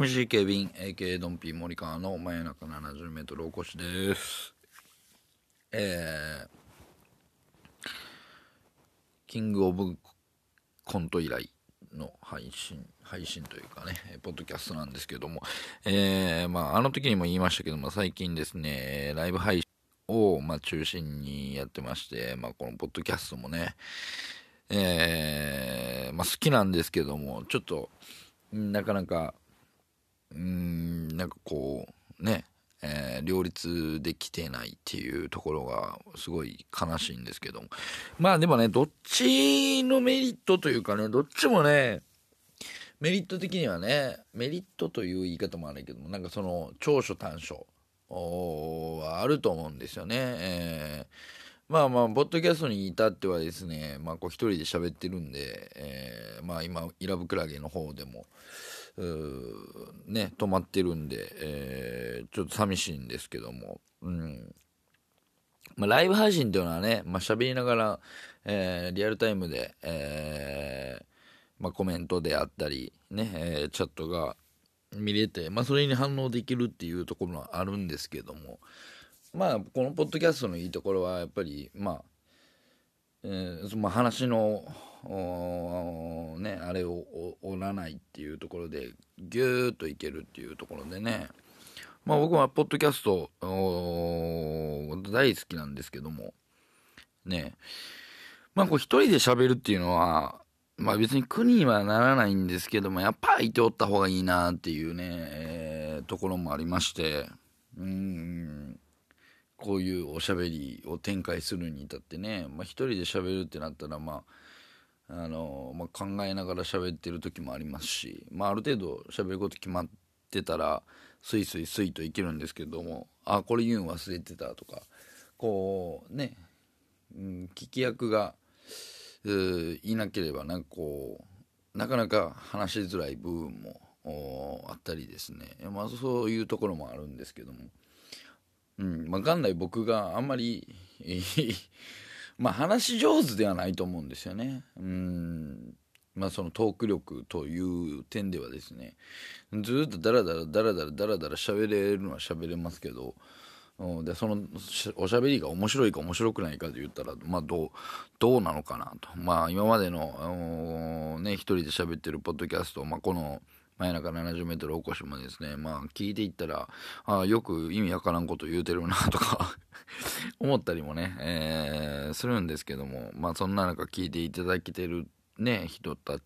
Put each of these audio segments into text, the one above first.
MC ケビン AK ドンピー森川の真夜中 70m おこしです。えー、キングオブコント以来の配信配信というかねポッドキャストなんですけどもえー、まああの時にも言いましたけども最近ですねライブ配信を、まあ、中心にやってまして、まあ、このポッドキャストもねえーまあ、好きなんですけどもちょっとなかなかうんなんかこうね、えー両立できてないっていうところがすごい悲しいんですけどもまあでもねどっちのメリットというかねどっちもねメリット的にはねメリットという言い方もあるけどもなんかその長所短所はあると思うんですよね。えーまあまあ、ポッドキャストに至ってはですね、まあ、こう一人で喋ってるんで、えーまあ今、イラブクラゲの方でも、ね、止まってるんで、えーちょっと寂しいんですけども、うん。まあ、ライブ配信っていうのはね、まあ、喋りながら、えーリアルタイムで、えーまあ、コメントであったり、ね、えチャットが見れて、まあ、それに反応できるっていうところはあるんですけども、まあ、このポッドキャストのいいところは、やっぱり、まあ、えーその話の、ね、あれを折らないっていうところで、ぎゅーっといけるっていうところでね、まあ僕はポッドキャスト大好きなんですけども、ね、まあこう一人で喋るっていうのは、まあ別に苦にはならないんですけども、やっぱ相手おった方がいいなっていうね、えーところもありまして、うん、こういうおしゃべりを展開するに至ってね、まあ一人で喋るってなったら、まあ、あの、まあ考えながら喋ってる時もありますし、まあある程度喋ること決まってたら、スイスイスイといけるんですけども、あ、これ言うん忘れてたとか、こうね、うん、聞き役が、いなければなんかこうなかなか話しづらい部分もあったりですね、まあ、そういうところもあるんですけども、うんまあ、元来僕があんまり まあ話上手ではないと思うんですよね。うんまあそのトーク力という点ではですねずっとダラダラダラダラダラダラ喋れるのは喋れますけどでそのおしゃべりが面白いか面白くないかで言ったら、まあ、どうどうなのかなと、まあ、今までの、うんね、一人で喋ってるポッドキャスト、まあ、この真夜中 70m 起こしもですね、まあ、聞いていったらあよく意味わからんこと言うてるなとか 思ったりもね、えーするんですけども、まあ、そんな中聞いていただけてる、ね、人た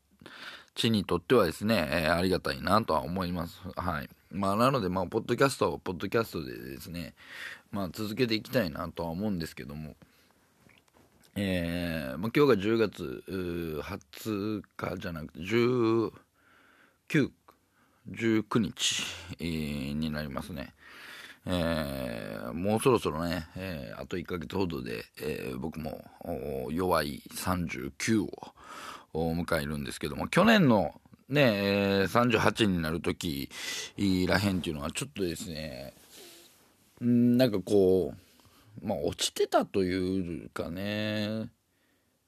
ちにとってはですね、えーありがたいなとは思います。はい。まあ、なので、まあ、ポッドキャストはポッドキャストでですね、まあ、続けていきたいなとは思うんですけども、えーまあ、今日が10月20日じゃなくて、19、19日、えーになりますね。えーもうそろそろね、えーあと1ヶ月ほどで、えー僕も弱い39を迎えるんですけども、去年のね、え38になる時らへんっていうのはちょっとですね、んなんかこう、まあ落ちてたというかね、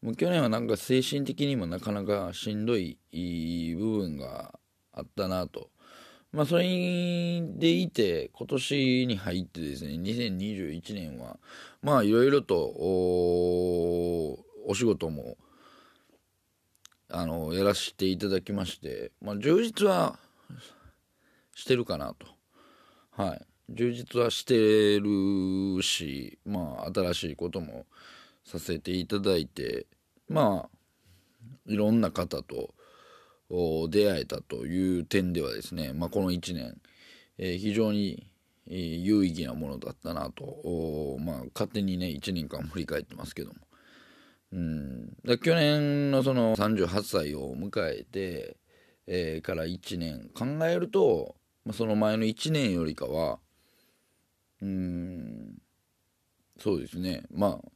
もう去年はなんか精神的にもなかなかしんどい部分があったなと。まあそれでいて今年に入ってですね2021年はまあいろいろとおお仕事もあのやらせていただきまして、まあ、充実はしてるかなとはい充実はしてるしまあ新しいこともさせていただいてまあいろんな方と出会えたという点ではですね、まあ、この1年、えー非常に、有意義なものだったなと、まあ、勝手にね1年間振り返ってますけども、うん、去年のその38歳を迎えて、えーから1年考えると、まあ、その前の1年よりかはうんそうですね。まあ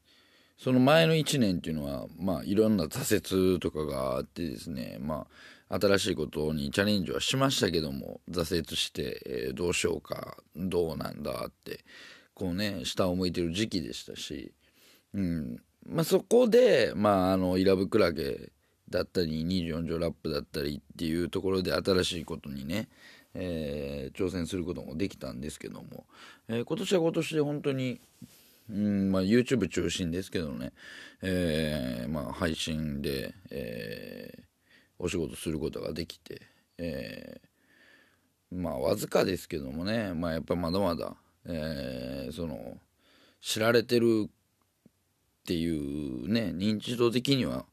その前の1年っていうのはまあいろんな挫折とかがあってですねまあ新しいことにチャレンジはしましたけども挫折して、えーどうしようかどうなんだってこうね下を向いてる時期でしたし、うん。まあ、そこで、まあ、あのイラブクラゲだったり24条ラップだったりっていうところで新しいことにね、えー挑戦することもできたんですけども、えー今年は今年で本当に、うんまあ、YouTube 中心ですけどね、えーまあ、配信で、えーお仕事することができて、えーまあわずかですけどもね、まあ、やっぱまだまだ、えーその知られてるっていうね認知度的には、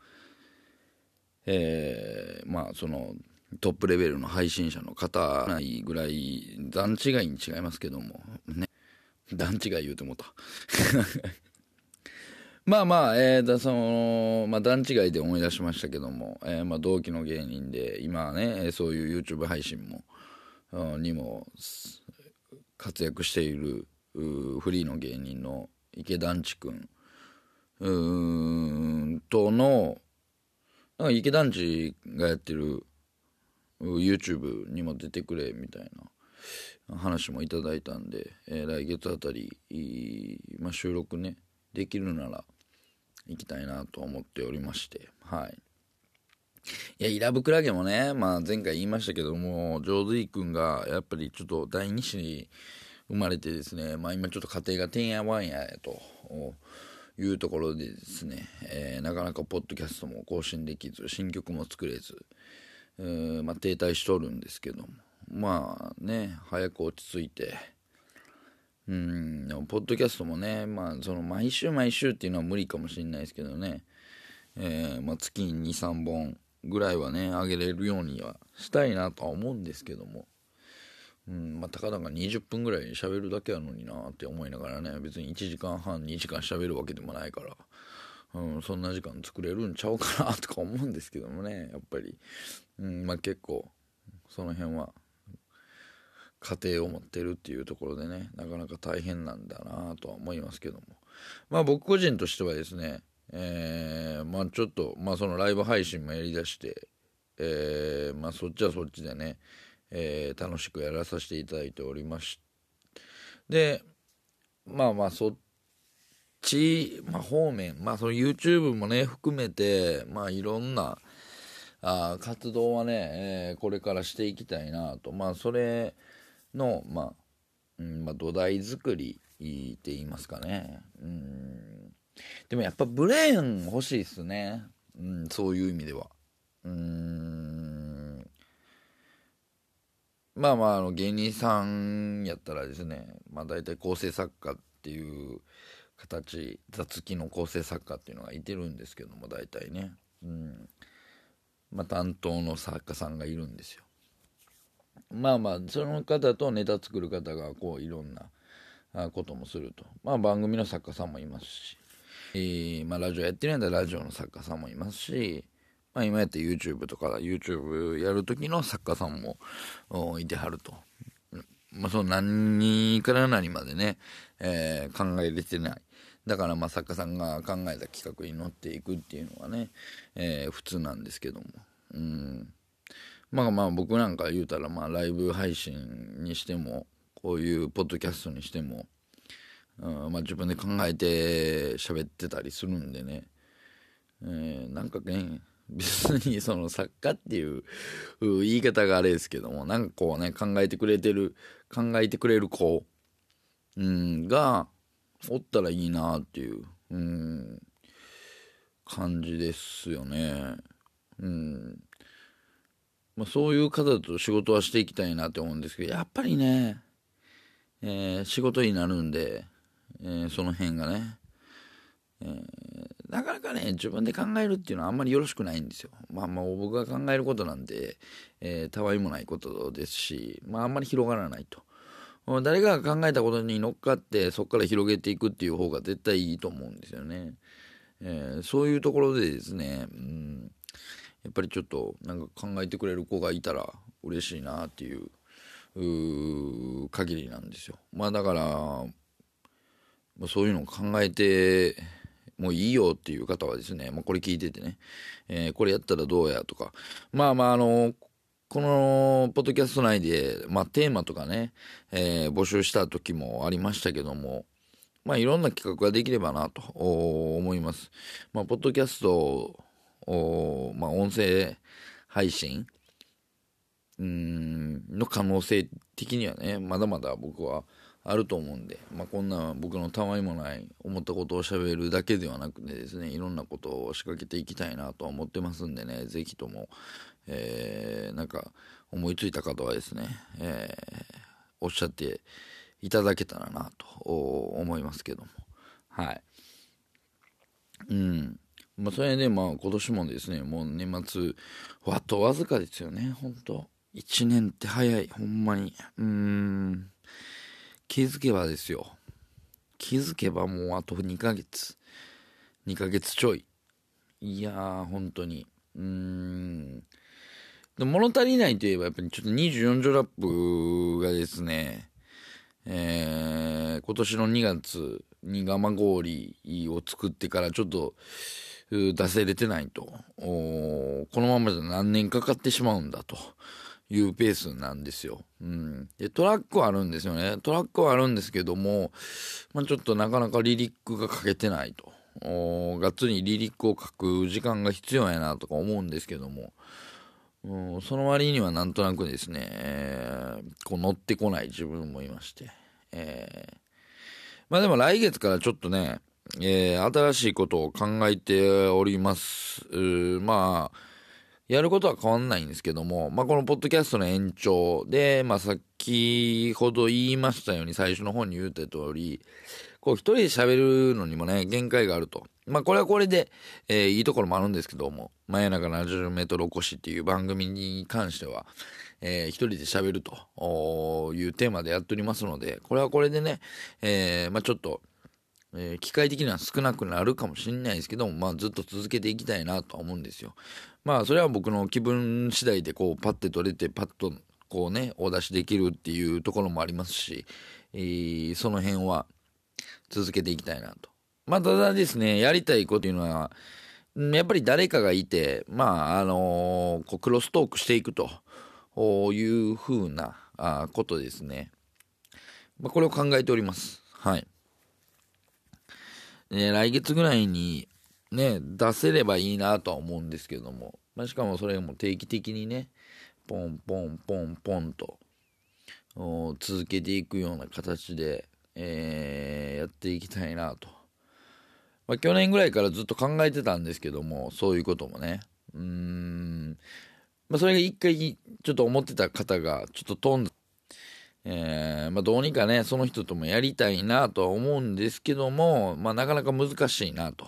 えーまあそのトップレベルの配信者の方ないぐらい段違いに違いますけどもね。段違い言うてもうた。まあまあ、えーだそのまあ、段違いで思い出しましたけども、えーまあ、同期の芸人で今ねそういう YouTube 配信もうんにも活躍しているフリーの芸人の池団地君うんとのなんか池団地がやってる YouTube にも出てくれみたいな話もいただいたんで、えー来月あたり、まあ、収録ねできるなら行きたいなと思っておりまして。はい。いやイラブクラゲもね、まあ、前回言いましたけどもジョーズイ君がやっぱりちょっと第二子に生まれてですね、まあ、今ちょっと家庭がてんやわんやというところでですね、えーなかなかポッドキャストも更新できず新曲も作れず、えーまあ、停滞しとるんですけども。まあね早く落ち着いてうんでもポッドキャストもね、まあ、その毎週毎週っていうのは無理かもしれないですけどね、えーまあ、月に23本ぐらいはね上げれるようにはしたいなとは思うんですけども、うんまあ、たかだか20分ぐらい喋るだけやのになって思いながらね別に1時間半2時間喋るわけでもないから、うん、そんな時間作れるんちゃうかなとか思うんですけどもねやっぱり、うんまあ、結構その辺は家庭を持ってるっていうところでねなかなか大変なんだなとは思いますけども。まあ僕個人としてはですねえーまあちょっとまあそのライブ配信もやりだしてえーまあそっちはそっちでね、えー楽しくやらさせていただいておりましでまあまあそっち、まあ、方面まあその YouTube もね含めてまあいろんなあ活動はね、えーこれからしていきたいなと。まあそれのまあ、うんまあ、土台作りって言いますかね。うん。でもやっぱブレーン欲しいっすね、うん、そういう意味では。うん。まあまああの芸人さんやったらですねまあ大体構成作家っていう形雑記の構成作家っていうのがいてるんですけども大体ね。うん。まあ担当の作家さんがいるんですよ。まあまあその方とネタ作る方がこういろんなこともすると。まあ番組の作家さんもいますし、えーまあ、ラジオやってるんだらラジオの作家さんもいますし、まあ、今やって YouTube とか YouTube やる時の作家さんもいてはると、まあ、その何から何までね、えー考えれてない。だからまあ作家さんが考えた企画に乗っていくっていうのはね、えー普通なんですけども。うん。まあまあ僕なんか言うたらまあライブ配信にしてもこういうポッドキャストにしても、うんまあ、自分で考えて喋ってたりするんでね、えーなんかね別にその作家っていう言い方があれですけどもなんかこうね考えてくれてる考えてくれる子、うん、がおったらいいなっていう、うん、感じですよね。うんまあ、そういう方と仕事はしていきたいなって思うんですけどやっぱりね、えー仕事になるんで、えーその辺がね、えーなかなかね自分で考えるっていうのはあんまりよろしくないんですよ。まあまあ僕が考えることなんで、えたわいもないことですし、まあ、あんまり広がらないと。誰が考えたことに乗っかってそこから広げていくっていう方が絶対いいと思うんですよね。えーそういうところでですね、うん、やっぱりちょっとなんか考えてくれる子がいたら嬉しいなっていうう限りなんですよまあだからそういうのを考えてもういいよっていう方はですね、まあ、これ聞いててね、えー、これやったらどうやとかまあまああのこのポッドキャスト内で、まあ、テーマとかね、えー、募集した時もありましたけども、まあ、いろんな企画ができればなと思います。まあ、ポッドキャスト、まあ、音声配信？うんの可能性的にはね、まだまだ僕はあると思うんで、まあ、こんな僕のたわいもない思ったことをしゃべるだけではなくてですねいろんなことを仕掛けていきたいなとは思ってますんでね是非とも、えー、なんか思いついた方はですね、えー、おっしゃっていただけたらなと思いますけども。はい。うん。まあそれでまあ今年もですねもう年末わっとわずかですよね。本当。1年って早い。ほんまに。うん。気づけばですよ。気づけばもうあと2ヶ月。2ヶ月ちょい。いやー本当に。うーん。でも物足りないといえばやっぱりちょっと24条ラップがですねえー、今年の2月に蒲郡を作ってからちょっと出せれてないとこのままじゃ何年かかってしまうんだというペースなんですよ。うん。で、トラックはあるんですよね。トラックはあるんですけども、まあ、ちょっとなかなかリリックが書けてないと。おがっつりリリックを書く時間が必要やなとか思うんですけども、うん、その割にはなんとなくですね、えー、こう乗ってこない自分もいまして、えー、まあでも来月からちょっとね、えー、新しいことを考えております。まあ、やることは変わんないんですけども、まあ、このポッドキャストの延長で、まあ、先ほど言いましたように、最初の方に言うた通り、こう、一人で喋るのにもね、限界があると。まあ、これはこれで、えー、いいところもあるんですけども、真夜中70メトル起こしっていう番組に関しては、えー、一人で喋るというテーマでやっておりますので、これはこれでね、えー、まあ、ちょっと、えー、機械的には少なくなるかもしれないですけども、まあ、ずっと続けていきたいなとは思うんですよ。まあそれは僕の気分次第でこうパッて取れてパッとこうねお出しできるっていうところもありますし、えー、その辺は続けていきたいなと。まあただですねやりたいことというのはやっぱり誰かがいてまああのー、こうクロストークしていくというふうなあことですね。まあ、これを考えております。はい。え来月ぐらいにね、出せればいいなとは思うんですけども、まあ、しかもそれも定期的にね、ポンポンポンポンと続けていくような形で、えー、やっていきたいなと。まあ、去年ぐらいからずっと考えてたんですけども、そういうこともね。うーん。まあ、それが一回ちょっと思ってた方がちょっと飛んだ。えー、まあ、どうにかね、その人ともやりたいなとは思うんですけども、まあ、なかなか難しいなと。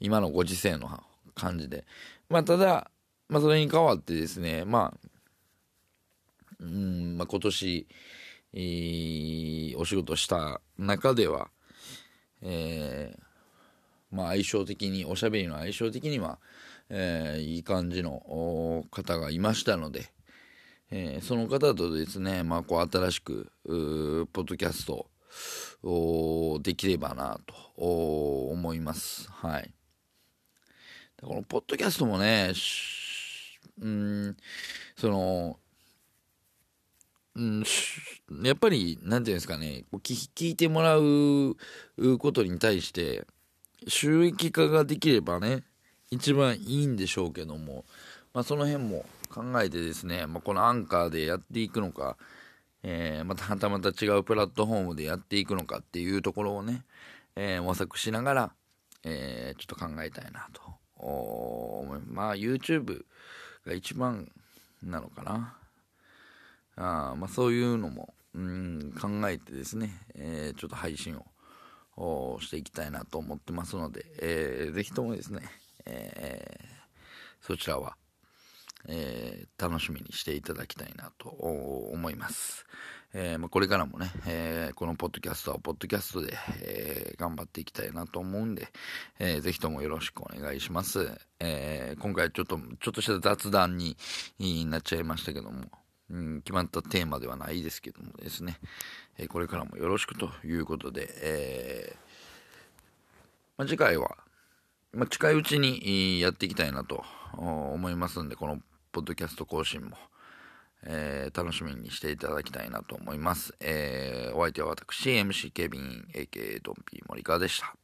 今のご時世の感じで。まあ、ただ、まあ、それに代わってですね、まあ、うん、まあ、今年、えー、お仕事した中では、えー、まあ、相性的に、おしゃべりの相性的には、えー、いい感じの方がいましたので、えー、その方とですね、まあ、こう新しく、ポッドキャストをできればなと思います。はい。このポッドキャストもね、うん、その、うん、やっぱり、なんていうんですかね、聞いてもらうことに対して、収益化ができればね、一番いいんでしょうけども、まあ、その辺も考えてですね、まあ、このアンカーでやっていくのか、えー、またはたまた違うプラットフォームでやっていくのかっていうところをね、えー、模索しながら、えー、ちょっと考えたいなと思いまあ YouTube が一番なのかな。あまあそういうのもうん考えてですね、え、ちょっと配信をしていきたいなと思ってますので、えー、ぜひともですね、えー、そちらは、えー、楽しみにしていただきたいなと思います。えー、まあ、これからもね、えー、このポッドキャストはポッドキャストで、え頑張っていきたいなと思うんで、えー、ぜひともよろしくお願いします。え今回ちょっと、ちょっとした雑談になっちゃいましたけども、うん、決まったテーマではないですけどもですね、えこれからもよろしくということで、えまあ、次回は、まあ、近いうちにやっていきたいなと思いますんで、このポッドキャスト更新も、えー、楽しみにしていただきたいなと思います。えー、お相手は私、MC ケビン、AK ドンピー森川でした。